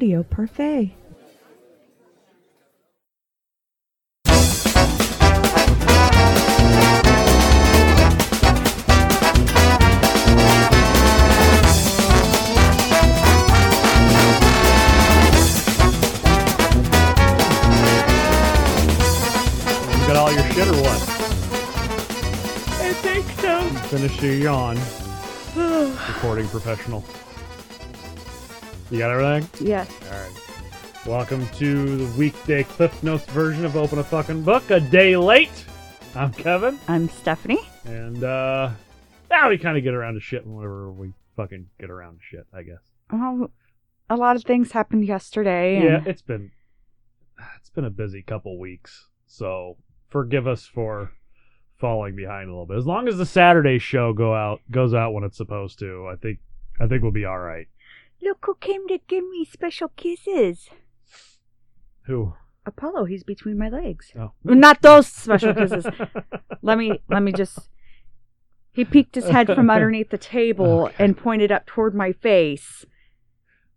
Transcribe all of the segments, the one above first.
audio parfait. You got all your shit or what? I think so. Finish your yawn. Recording professional. You got everything? yes. All right. Welcome to the weekday Cliff Notes version of Open a Fucking Book. A day late. I'm Kevin, I'm Stephanie. and uh, now we kind of get around to shit whenever we fucking get around to shit. I guess. Well, a lot of things happened yesterday. Yeah, it's been it's been a busy couple weeks, so forgive us for falling behind a little bit. As long as the Saturday show go out goes out when it's supposed to, I think I think we'll be all right. Look who came to give me special kisses. Who? Apollo, he's between my legs. Oh. Not those special kisses. let me let me just he peeked his head from underneath the table Okay. and pointed up toward my face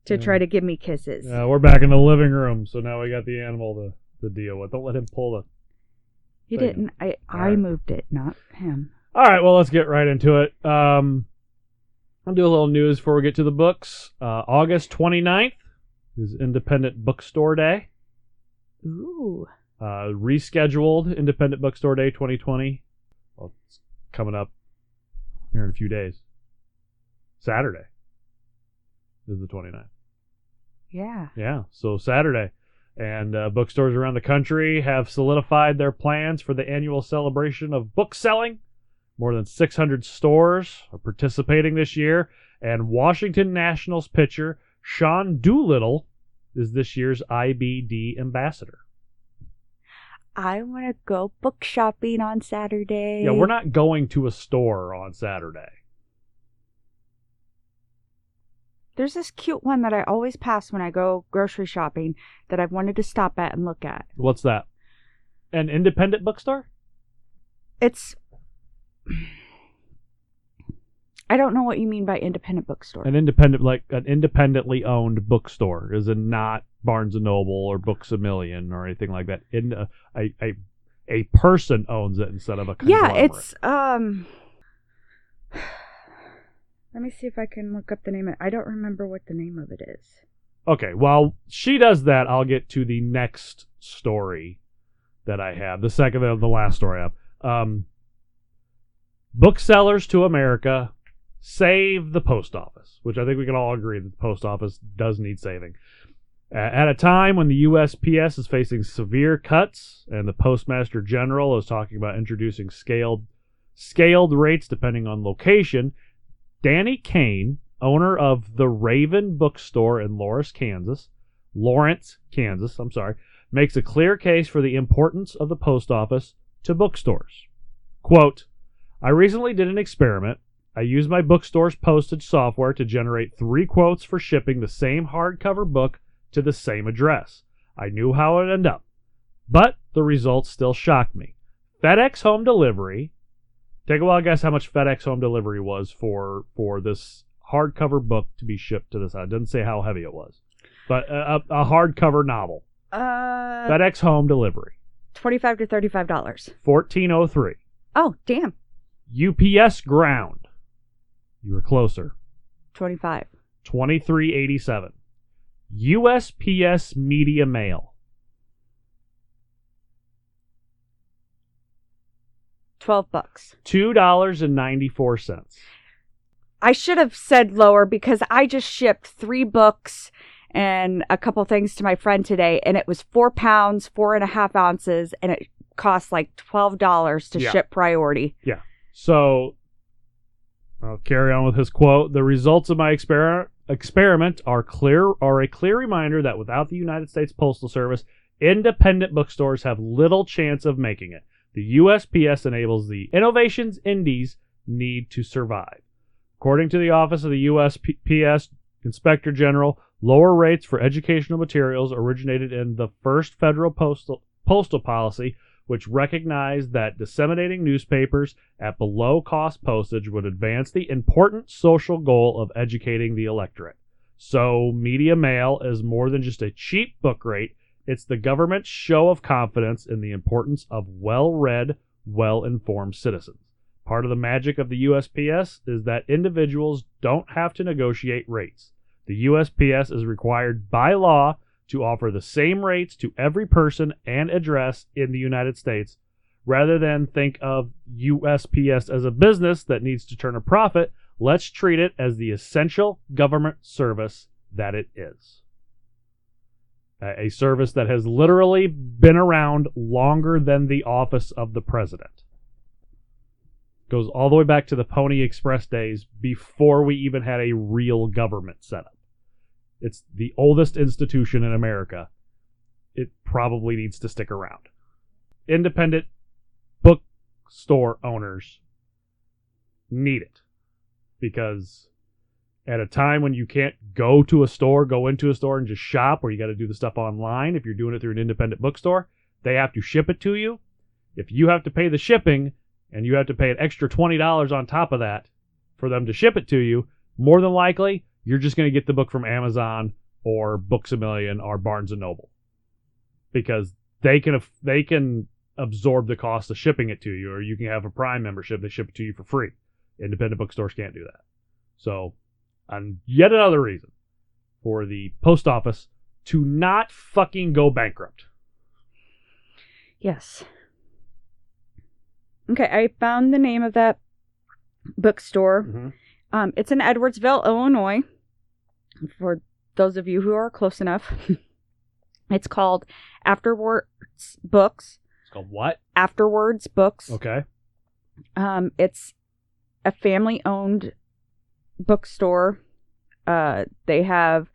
to Yeah. try to give me kisses. Yeah, we're back in the living room, so now we got the animal to, to deal with. Don't let him pull the. he didn't. I I Alright. moved it, not him. All right, well, let's get right into it. Um, I'll do a little news before we get to the books. Uh, August 29th is Independent Bookstore Day. Ooh. uh, rescheduled Independent Bookstore Day 2020. Well, it's coming up here in a few days. Saturday is the 29th. Yeah. Yeah, so Saturday. And uh, bookstores around the country have solidified their plans for the annual celebration of book selling. More than 600 stores are participating this year, and Washington Nationals pitcher Sean Doolittle is this year's IBD ambassador. I want to go book shopping on Saturday. Yeah, we're not going to a store on Saturday. There's this cute one that I always pass when I go grocery shopping that I've wanted to stop at and look at. What's that? An independent bookstore? It's. I don't know what you mean by independent bookstore. An independent, like an independently owned bookstore, is it not Barnes and Noble or Books a Million or anything like that? In a a a, a person owns it instead of a yeah, it's um. Let me see if I can look up the name. Of, I don't remember what the name of it is. okay. While she does that, I'll get to the next story that I have. The second, the, the last story I have. Um, booksellers to America save the post office, which I think we can all agree that the post office does need saving. At a time when the USPS is facing severe cuts and the Postmaster General is talking about introducing scaled scaled rates depending on location, Danny Caine, owner of the Raven Bookstore in Lawrence, Kansas, Lawrence, Kansas, I'm sorry, makes a clear case for the importance of the post office to bookstores. Quote, I recently did an experiment. I used my bookstore's postage software to generate three quotes for shipping the same hardcover book to the same address. I knew how it would end up, but the results still shocked me. FedEx home delivery. Take a wild guess how much FedEx home delivery was for for this hardcover book to be shipped to this. I didn't say how heavy it was, but a, a a hardcover novel. Uh, FedEx home delivery, twenty-five to thirty-five dollars. fourteen oh three. Oh, damn, UPS ground. You were closer. twenty-five. 2387. USPS Media Mail. Twelve bucks. $2.94. I should have said lower because I just shipped three books and a couple things to my friend today, and it was four pounds, four and a half ounces, and it cost like twelve dollars to Yeah. ship priority. So I'll carry on with his quote. The results of my exper- experiment are clear are a clear reminder that without the United States Postal Service, independent bookstores have little chance of making it. The USPS enables the innovations indies need to survive. According to the Office of the USPS Inspector General, lower rates for educational materials originated in the first federal postal postal policy which recognized that disseminating newspapers at below cost postage would advance the important social goal of educating the electorate. So, media mail is more than just a cheap book rate, it's the government's show of confidence in the importance of well read, well informed citizens. Part of the magic of the USPS is that individuals don't have to negotiate rates. The USPS is required by law to offer the same rates to every person and address in the United States rather than think of USPS as a business that needs to turn a profit. Let's treat it as the essential government service that it is. A service that has literally been around longer than the office of the president. Goes all the way back to the Pony Express days before we even had a real government set up. It's the oldest institution in America. It probably needs to stick around. Independent bookstore owners need it because at a time when you can't go to a store, go into a store and just shop, or you got to do the stuff online, if you're doing it through an independent bookstore, they have to ship it to you. If you have to pay the shipping and you have to pay an extra $20 on top of that for them to ship it to you, more than likely you're just going to get the book from Amazon or Books a Million or Barnes and Noble because they can they can absorb the cost of shipping it to you, or you can have a Prime membership they ship it to you for free. Independent bookstores can't do that. So, and yet another reason for the post office to not fucking go bankrupt. Yes. Okay, I found the name of that bookstore. Mm-hmm. Um, it's in Edwardsville, Illinois. For those of you who are close enough, it's called Afterwords Books. It's called what? Afterwords Books. Okay. Um, it's a family-owned bookstore. Uh, they have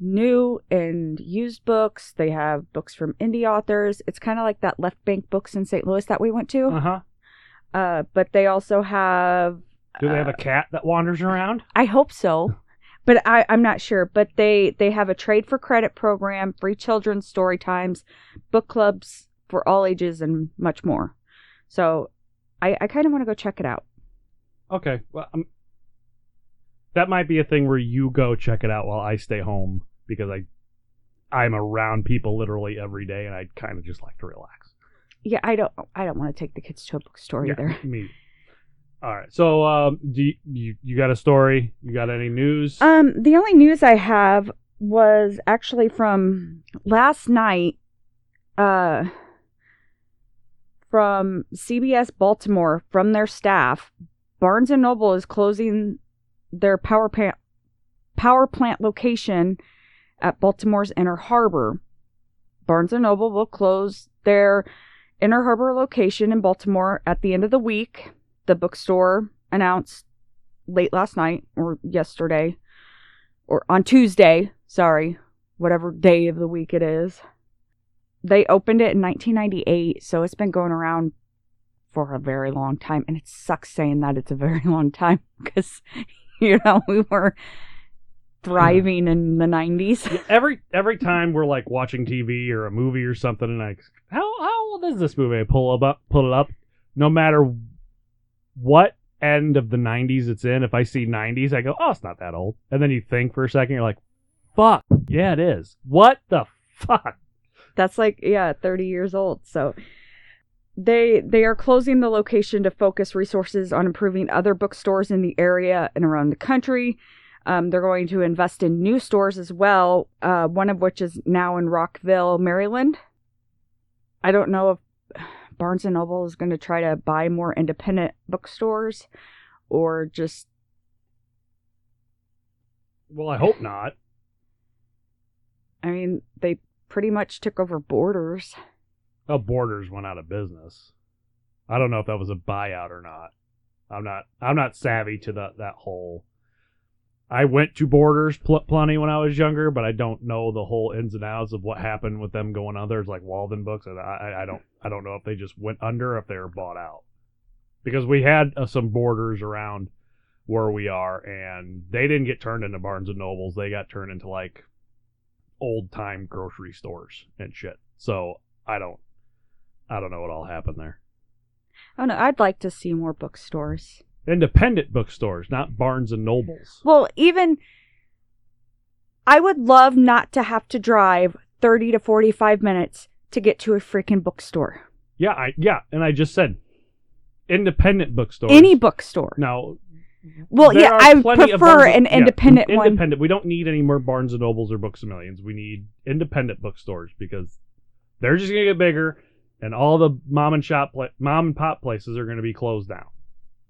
new and used books. They have books from indie authors. It's kind of like that Left Bank Books in St. Louis that we went to. Uh huh. Uh, but they also have Do they have Uh, a cat that wanders around? I hope so, but I, I'm not sure. But they they have a trade for credit program, free children's story times, book clubs for all ages, and much more. So I, I kind of want to go check it out. Okay. Well, um, that might be a thing where you go check it out while I stay home because I I'm around people literally every day, and I kind of just like to relax. Yeah, I don't I don't want to take the kids to a bookstore either. me. All right. So, um, do you, you you got a story? You got any news? Um, the only news I have was actually from last night. Uh, from CBS Baltimore, from their staff, Barnes and Noble is closing their power plant power plant location at Baltimore's Inner Harbor. Barnes and Noble will close their Inner Harbor location in Baltimore at the end of the week. The bookstore announced late last night or yesterday or on Tuesday, sorry, whatever day of the week it is. They opened it in 1998, so it's been going around for a very long time. And it sucks saying that it's a very long time because, you know, we were thriving in the 90s. every every time we're like watching TV or a movie or something, and I how how old is this movie? I pull up, pull it up. No matter what end of the '90s it's in, if I see '90s, I go, oh, it's not that old. And then you think for a second, you're like, fuck, yeah, it is. What the fuck? That's like yeah, 30 years old. So they they are closing the location to focus resources on improving other bookstores in the area and around the country. Um, they're going to invest in new stores as well, uh, one of which is now in Rockville, Maryland. I don't know if Barnes and Noble is going to try to buy more independent bookstores or just Well, I hope not. I mean, they pretty much took over Borders. Oh, Borders went out of business. I don't know if that was a buyout or not. I'm not. I'm not savvy to that that whole. I went to Borders pl- plenty when I was younger, but I don't know the whole ins and outs of what happened with them going others like Waldenbooks. I, I, I don't. I don't know if they just went under, or if they were bought out. Because we had uh, some Borders around where we are, and they didn't get turned into Barnes and Nobles. They got turned into like old time grocery stores and shit. So I don't. I don't know what all happened there. Oh no, I'd like to see more bookstores. Independent bookstores, not Barnes and Nobles. Well, even I would love not to have to drive 30 to 45 minutes to get to a freaking bookstore. Yeah, I yeah, and I just said independent bookstores. Any bookstore. now. Well, yeah, I prefer an yeah, independent one. Independent. We don't need any more Barnes and Nobles or Books a Millions. We need independent bookstores because they're just gonna get bigger, and all the mom and shop, pla- mom and pop places are gonna be closed down.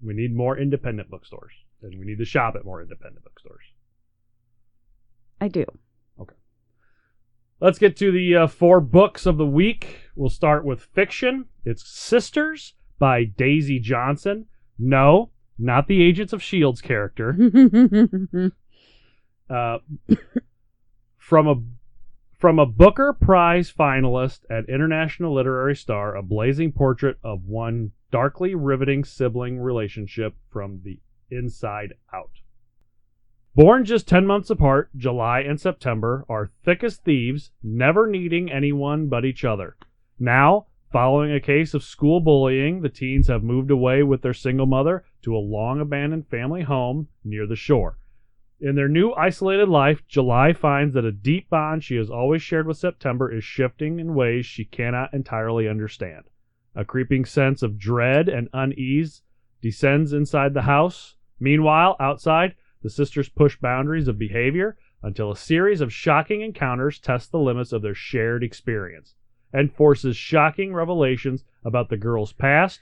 We need more independent bookstores, and we need to shop at more independent bookstores. I do. Okay. Let's get to the uh, four books of the week. We'll start with fiction. It's Sisters by Daisy Johnson. No, not the Agents of S.H.I.E.L.D.'s character. Uh, from a from a Booker Prize finalist and international literary star, a blazing portrait of one darkly riveting sibling relationship from the inside out. Born just 10 months apart, July and September are thick as thieves, never needing anyone but each other. Now, following a case of school bullying, the teens have moved away with their single mother to a long abandoned family home near the shore. In their new isolated life, July finds that a deep bond she has always shared with September is shifting in ways she cannot entirely understand. A creeping sense of dread and unease descends inside the house. Meanwhile, outside, the sisters push boundaries of behavior until a series of shocking encounters test the limits of their shared experience and forces shocking revelations about the girl's past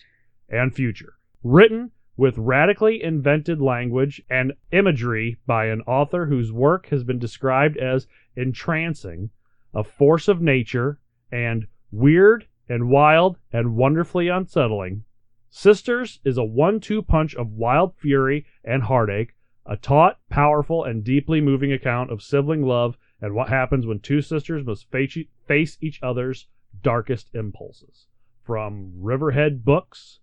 and future. Written with radically invented language and imagery by an author whose work has been described as entrancing, a force of nature, and weird and wild and wonderfully unsettling. Sisters is a one two punch of wild fury and heartache, a taut, powerful, and deeply moving account of sibling love and what happens when two sisters must face, face each other's darkest impulses. From Riverhead Books,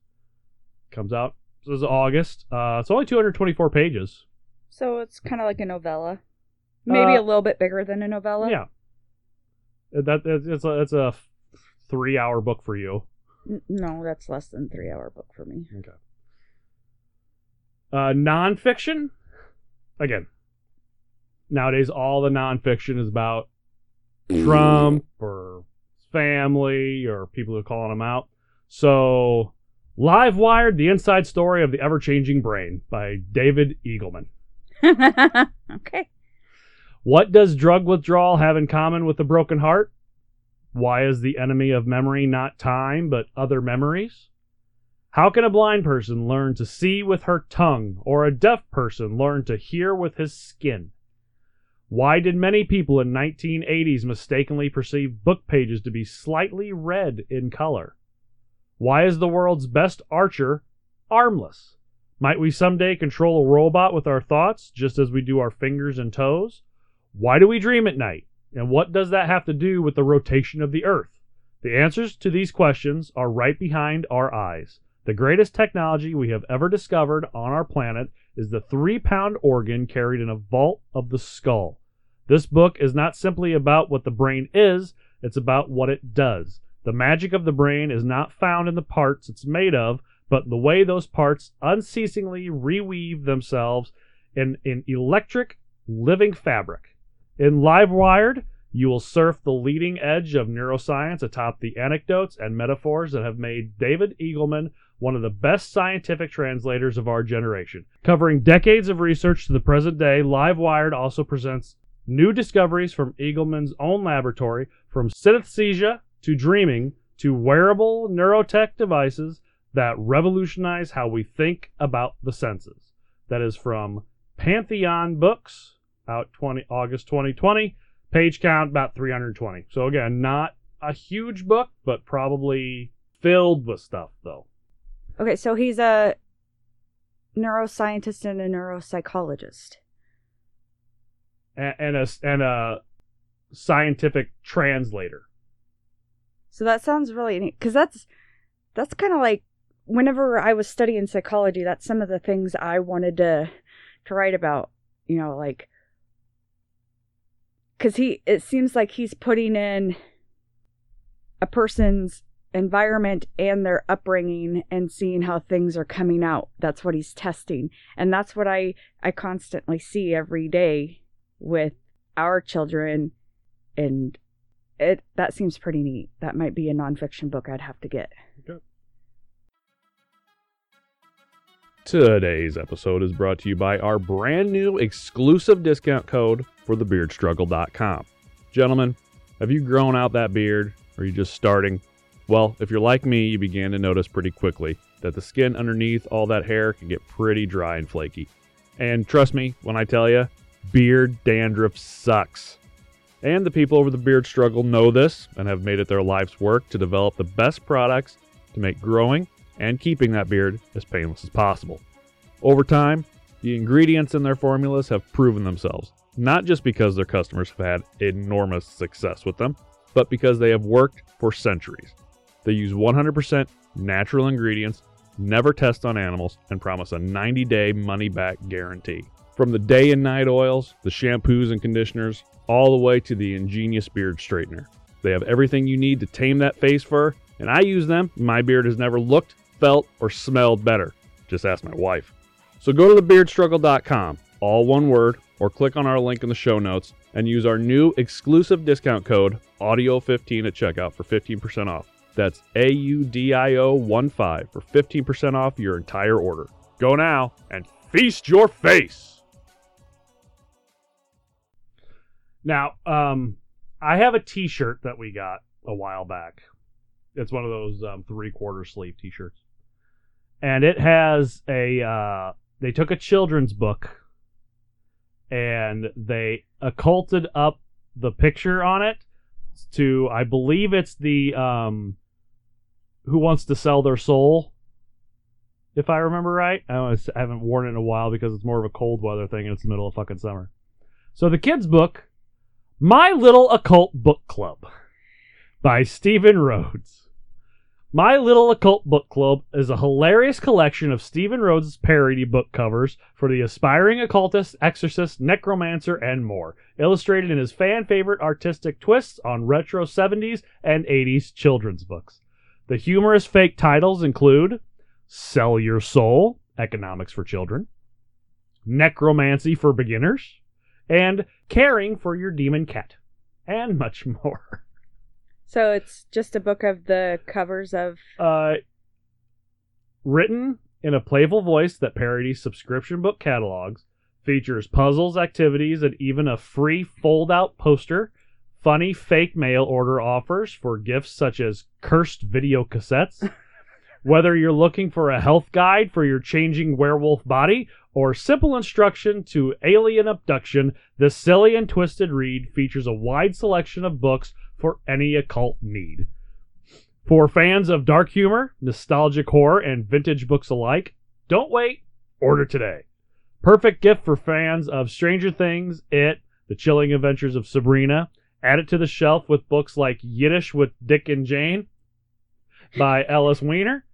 comes out this is August. Uh, it's only 224 pages. So it's kind of like a novella. Maybe Uh, a little bit bigger than a novella. Yeah, that it's it's a, it's a three hour book for you. No, that's less than three hour book for me. Okay. Uh, nonfiction. Again, nowadays all the nonfiction is about Trump or family or people who are calling him out. So, Livewired: The Inside Story of the Ever Changing Brain by David Eagleman. okay. What does drug withdrawal have in common with a broken heart? Why is the enemy of memory not time, but other memories? How can a blind person learn to see with her tongue, or a deaf person learn to hear with his skin? Why did many people in 1980s mistakenly perceive book pages to be slightly red in color? Why is the world's best archer armless? Might we someday control a robot with our thoughts, just as we do our fingers and toes? Why do we dream at night? And what does that have to do with the rotation of the Earth? The answers to these questions are right behind our eyes. The greatest technology we have ever discovered on our planet is the three pound organ carried in a vault of the skull. This book is not simply about what the brain is, it's about what it does. The magic of the brain is not found in the parts it's made of, but the way those parts unceasingly reweave themselves in an electric, living fabric. In Livewired, you will surf the leading edge of neuroscience atop the anecdotes and metaphors that have made David Eagleman one of the best scientific translators of our generation. Covering decades of research to the present day, Livewired also presents new discoveries from Eagleman's own laboratory, from synesthesia to dreaming to wearable neurotech devices that revolutionize how we think about the senses. That is from Pantheon Books, out 20 August 2020. Page count about 320. So again, not a huge book, but probably filled with stuff though. Okay, so he's a neuroscientist and a neuropsychologist. And, and a and a scientific translator. So that sounds really neat because that's that's kind of like whenever I was studying psychology, that's some of the things I wanted to to write about. You know, like because he it seems like he's putting in a person's environment and their upbringing and seeing how things are coming out that's what he's testing and that's what i i constantly see every day with our children and it that seems pretty neat. That might be a nonfiction book I'd have to get. Today's episode is brought to you by our brand new exclusive discount code for thebeardstruggle.com. Gentlemen, have you grown out that beard? Or are you just starting? Well, if you're like me, you began to notice pretty quickly that the skin underneath all that hair can get pretty dry and flaky. And trust me when I tell you, beard dandruff sucks. And the people over the Beard Struggle know this and have made it their life's work to develop the best products to make growing and keeping that beard as painless as possible. Over time, the ingredients in their formulas have proven themselves, not just because their customers have had enormous success with them, but because they have worked for centuries. They use 100% natural ingredients, never test on animals, and promise a 90 day money back guarantee. From the day and night oils, the shampoos and conditioners, all the way to the ingenious beard straightener. They have everything you need to tame that face fur, and I use them. My beard has never looked, felt, or smelled better. Just ask my wife. So go to thebeardstruggle.com, all one word, or click on our link in the show notes and use our new exclusive discount code AUDIO15 at checkout for 15% off. That's A U D I O 1 5 for 15% off your entire order. Go now and feast your face. Now, um, I have a T-shirt that we got a while back. It's one of those um, three-quarter sleeve T-shirts, and it has a. Uh, they took a children's book, and they occulted up the picture on it to, I believe it's the um, Who Wants to Sell Their Soul, if I remember right. I, don't I haven't worn it in a while because it's more of a cold weather thing, and it's the middle of fucking summer. So the kids' book my Little Occult Book Club by Steven Rhodes. My Little Occult Book Club is a hilarious collection of Steven Rhodes' parody book covers for the aspiring occultist, exorcist, necromancer, and more, illustrated in his fan favorite artistic twists on retro 70s and 80s children's books. The humorous fake titles include Sell Your Soul, Economics for Children, Necromancy for Beginners, and caring for your demon cat, and much more. So it's just a book of the covers of. Uh, written in a playful voice that parodies subscription book catalogs, features puzzles, activities, and even a free fold out poster. Funny fake mail order offers for gifts such as cursed video cassettes. Whether you're looking for a health guide for your changing werewolf body or simple instruction to alien abduction, this silly and twisted read features a wide selection of books for any occult need. For fans of dark humor, nostalgic horror, and vintage books alike, don't wait, order today. Perfect gift for fans of Stranger Things, It, The Chilling Adventures of Sabrina. Add it to the shelf with books like Yiddish with Dick and Jane by Ellis Weiner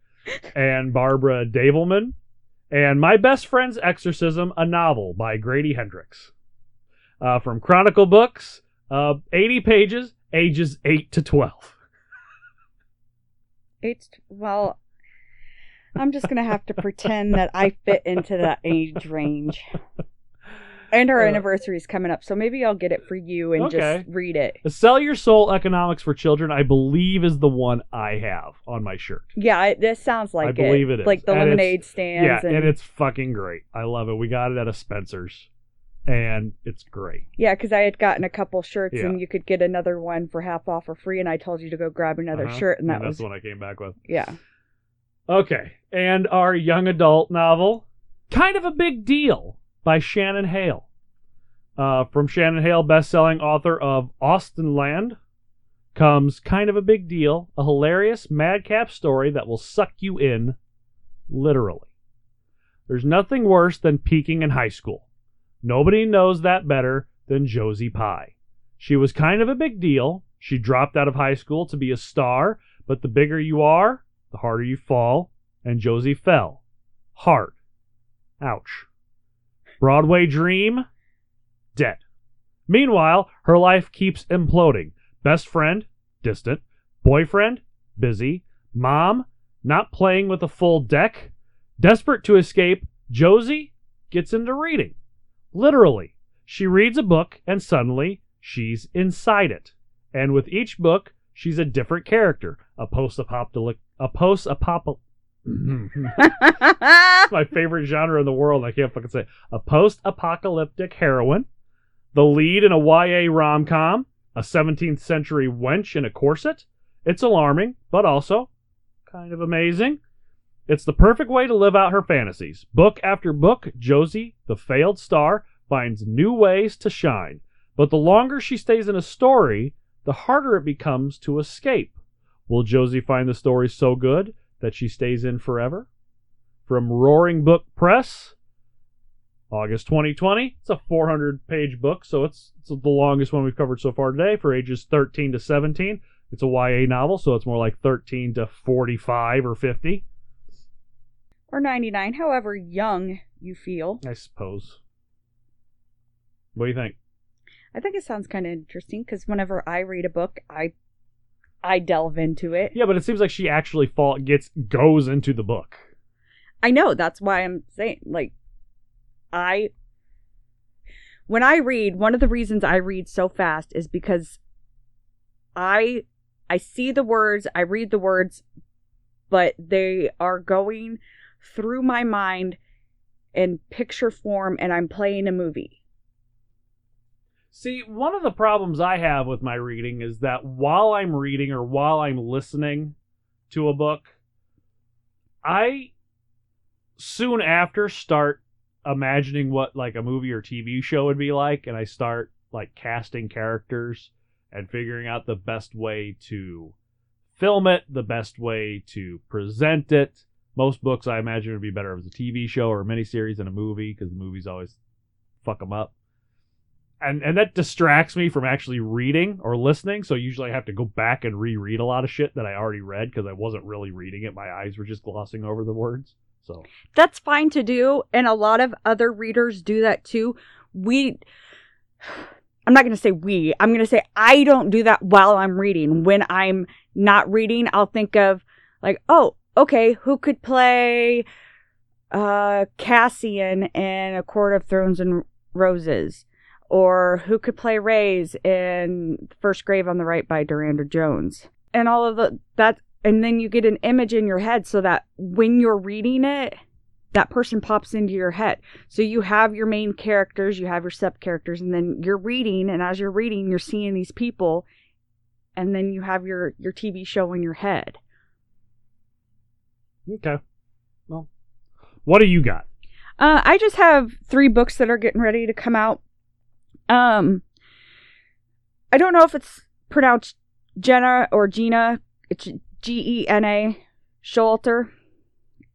and Barbara Davilman, and My Best Friend's Exorcism, a novel by Grady Hendrix. Uh, from Chronicle Books, uh, 80 pages, ages 8 to 12. Eight. Well, I'm just gonna have to pretend that I fit into that age range. And our Uh, anniversary is coming up, so maybe I'll get it for you and Okay. just read it. The Sell Your Soul Economics for Children, I believe, is the one I have on my shirt. Yeah, it, this sounds like I it. believe it is. Like the And lemonade stands. yeah, and, and it's fucking great. I love it. We got it at a Spencer's, and it's great. yeah, because I had gotten a couple shirts, Yeah. and you could get another one for half off or free, and I told you to go grab another Uh-huh. shirt, and that that's was the one I came back with. yeah. Okay, and our young adult novel, Kind of a Big Deal by Shannon Hale. Uh, from Shannon Hale, best-selling author of Austenland, comes Kind of a Big Deal, a hilarious madcap story that will suck you in, literally. There's nothing worse than peaking in high school. Nobody knows that better than Josie Pye. She was kind of a big deal. She dropped out of high school to be a star, but the bigger you are, the harder you fall, and Josie fell. Hard. Ouch. Broadway dream? Dead. Meanwhile, her life keeps imploding. Best friend? Distant. Boyfriend? Busy. Mom? Not playing with a full deck. Desperate to escape, Josie gets into reading. Literally. She reads a book and suddenly she's inside it. And with each book, she's a different character. A post-apocalyptic a post-apocalyptic mm-hmm. my favorite genre in the world. I can't fucking say it. a post-apocalyptic heroine, the lead in a YA rom-com, a 17th century wench in a corset. It's alarming, but also kind of amazing. It's the perfect way to live out her fantasies. Book after book, Josie, the failed star, finds new ways to shine. But the longer she stays in a story, the harder it becomes to escape. Will Josie find the story so good that she stays in forever? From Roaring Brook Press, August 2020. It's a 400 page book, so it's, it's the longest one we've covered so far today for ages 13 to 17. It's a YA novel, so it's more like 13 to 45 or 50. Or 99, however young you feel. I suppose. What do you think? I think it sounds kind of interesting because whenever I read a book, I I delve into it. Yeah, but it seems like she actually fall gets goes into the book. I know that's why I'm saying like I when I read, one of the reasons I read so fast is because I I see the words, I read the words, but they are going through my mind in picture form and I'm playing a movie. See, one of the problems I have with my reading is that while I'm reading or while I'm listening to a book, I soon after start imagining what like a movie or TV show would be like and I start like casting characters and figuring out the best way to film it, the best way to present it. Most books I imagine would be better as a TV show or a miniseries than a movie because the movies always fuck them up and and that distracts me from actually reading or listening. So usually I have to go back and reread a lot of shit that I already read because I wasn't really reading it. My eyes were just glossing over the words. So That's fine to do, and a lot of other readers do that too. We I'm not going to say we. I'm going to say I don't do that while I'm reading. When I'm not reading, I'll think of like, "Oh, okay, who could play uh Cassian in A Court of Thrones and Roses?" or who could play Reyes in First Grave on the Right by Darynda Jones. And all of the that and then you get an image in your head so that when you're reading it, that person pops into your head. So you have your main characters, you have your sub characters, and then you're reading, and as you're reading, you're seeing these people, and then you have your your TV show in your head. Okay. Well, what do you got? Uh, I just have three books that are getting ready to come out. Um, I don't know if it's pronounced Jenna or Gina. It's G E N A Showalter.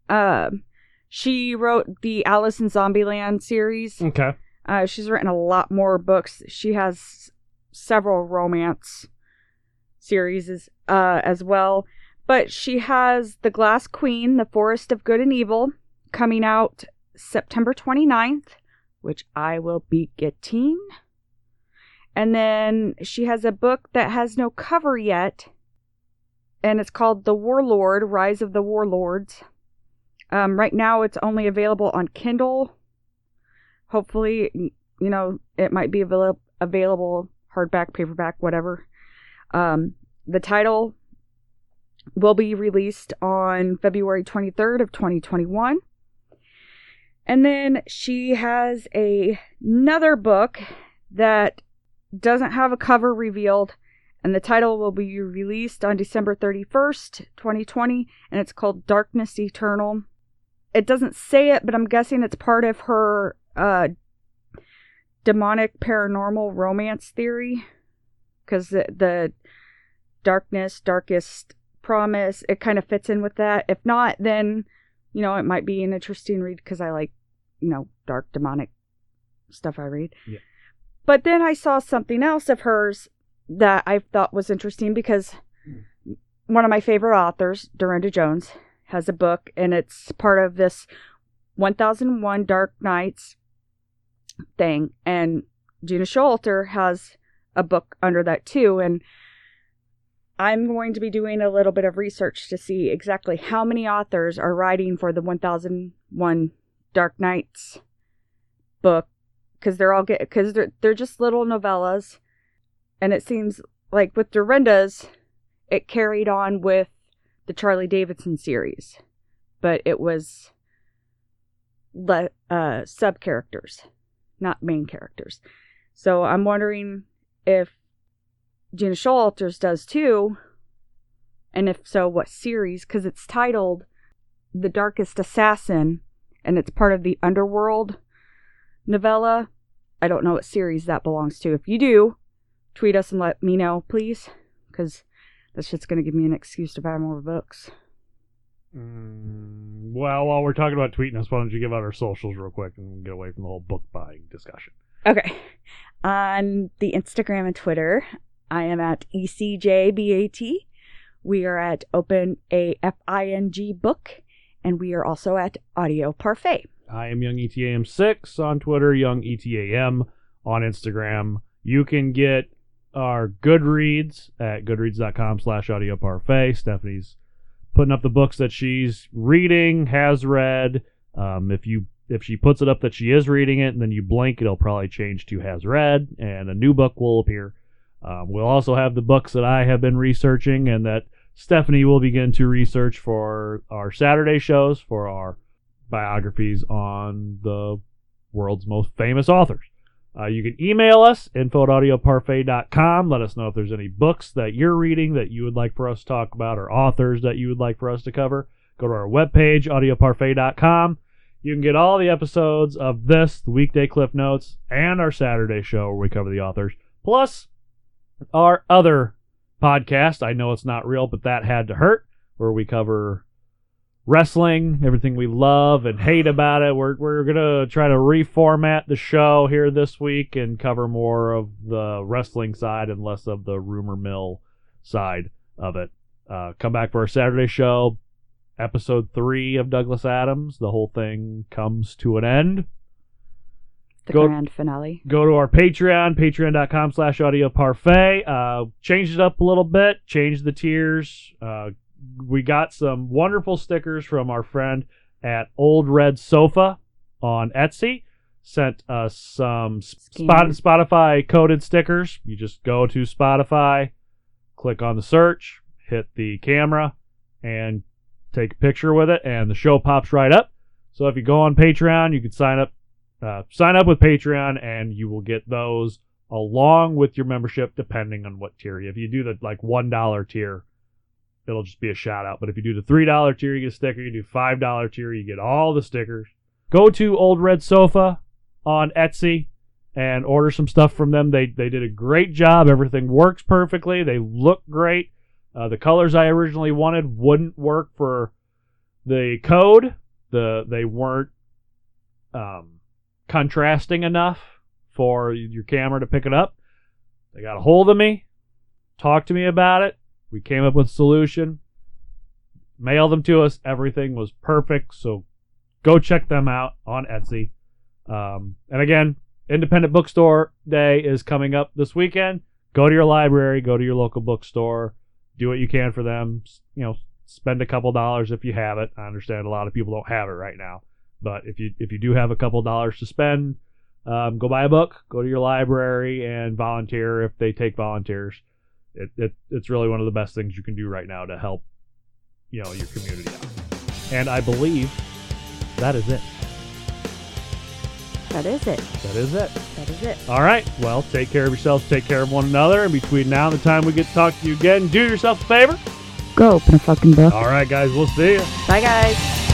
Um, she wrote the Alice in Zombieland series. Okay. Uh, she's written a lot more books. She has several romance series uh, as well. But she has The Glass Queen, The Forest of Good and Evil, coming out September 29th, which I will be getting. And then she has a book that has no cover yet, and it's called The Warlord Rise of the Warlords. Um, right now, it's only available on Kindle. Hopefully, you know, it might be avail- available hardback, paperback, whatever. Um, the title will be released on February 23rd of 2021. And then she has a, another book that doesn't have a cover revealed and the title will be released on December 31st, 2020 and it's called Darkness Eternal. It doesn't say it, but I'm guessing it's part of her uh demonic paranormal romance theory cuz the, the darkness, darkest promise, it kind of fits in with that. If not, then you know, it might be an interesting read because I like, you know, dark demonic stuff I read. Yeah. But then I saw something else of hers that I thought was interesting because hmm. one of my favorite authors, Darynda Jones, has a book and it's part of this 1001 Dark Nights thing. And Gena Showalter has a book under that too. And I'm going to be doing a little bit of research to see exactly how many authors are writing for the 1001 Dark Nights book because they're all get because they're they're just little novellas, and it seems like with Darynda's, it carried on with the Charlie Davidson series, but it was le- uh, sub characters, not main characters. So I'm wondering if Gena Showalters does too, and if so, what series? Because it's titled "The Darkest Assassin," and it's part of the Underworld novella. I don't know what series that belongs to. If you do, tweet us and let me know, please, because that shit's gonna give me an excuse to buy more books. Mm, well, while we're talking about tweeting us, why don't you give out our socials real quick and get away from the whole book buying discussion? Okay. On the Instagram and Twitter, I am at ECJBAT. We are at Open A F I N G Book, and we are also at Audio Parfait. I am Young E ETAM6 on Twitter, Young ETAM on Instagram. You can get our Goodreads at goodreads.com slash audio parfait. Stephanie's putting up the books that she's reading, has read. Um, if you if she puts it up that she is reading it and then you blink, it'll probably change to has read and a new book will appear. Um, we'll also have the books that I have been researching and that Stephanie will begin to research for our Saturday shows for our biographies on the world's most famous authors. Uh, you can email us, info at audioparfait.com. Let us know if there's any books that you're reading that you would like for us to talk about or authors that you would like for us to cover. Go to our webpage, audioparfait.com. You can get all the episodes of this, the weekday cliff notes, and our Saturday show where we cover the authors, plus our other podcast. I know it's not real, but that had to hurt, where we cover wrestling, everything we love and hate about it. We're we're gonna try to reformat the show here this week and cover more of the wrestling side and less of the rumor mill side of it. Uh, come back for our Saturday show, episode three of Douglas Adams. The whole thing comes to an end The Go- grand finale. go to our Patreon, patreon.com slash audio parfait. Uh, changed it up a little bit, changed the tiers. Uh, we got some wonderful stickers from our friend at Old Red Sofa on Etsy. Sent us some spot, Spotify coded stickers. You just go to Spotify, click on the search, hit the camera, and take a picture with it, and the show pops right up. So if you go on Patreon, you can sign up uh, sign up with Patreon and you will get those along with your membership, depending on what tier. You if you do the like one dollar tier, it'll just be a shout out. But if you do the three dollar tier, you get a sticker. You do five dollar tier, you get all the stickers. Go to Old Red Sofa on Etsy and order some stuff from them. They they did a great job. Everything works perfectly. They look great. Uh, the colors I originally wanted wouldn't work for the code. The they weren't um, contrasting enough for your camera to pick it up. They got a hold of me, talked to me about it. We came up with a solution, mailed them to us. Everything was perfect. So go check them out on Etsy. Um, and again, Independent Bookstore Day is coming up this weekend. Go to your library, go to your local bookstore, do what you can for them. You know, spend a couple dollars if you have it. I understand a lot of people don't have it right now. But if you if you do have a couple dollars to spend, um, go buy a book, go to your library, and volunteer if they take volunteers. It, it it's really one of the best things you can do right now to help you know your community out. And I believe that is it. That is it. That is it. That is it. All right. Well, take care of yourselves. Take care of one another. And between now and the time we get to talk to you again, do yourself a favor. Go open a fucking book. All right, guys. We'll see you. Bye, guys.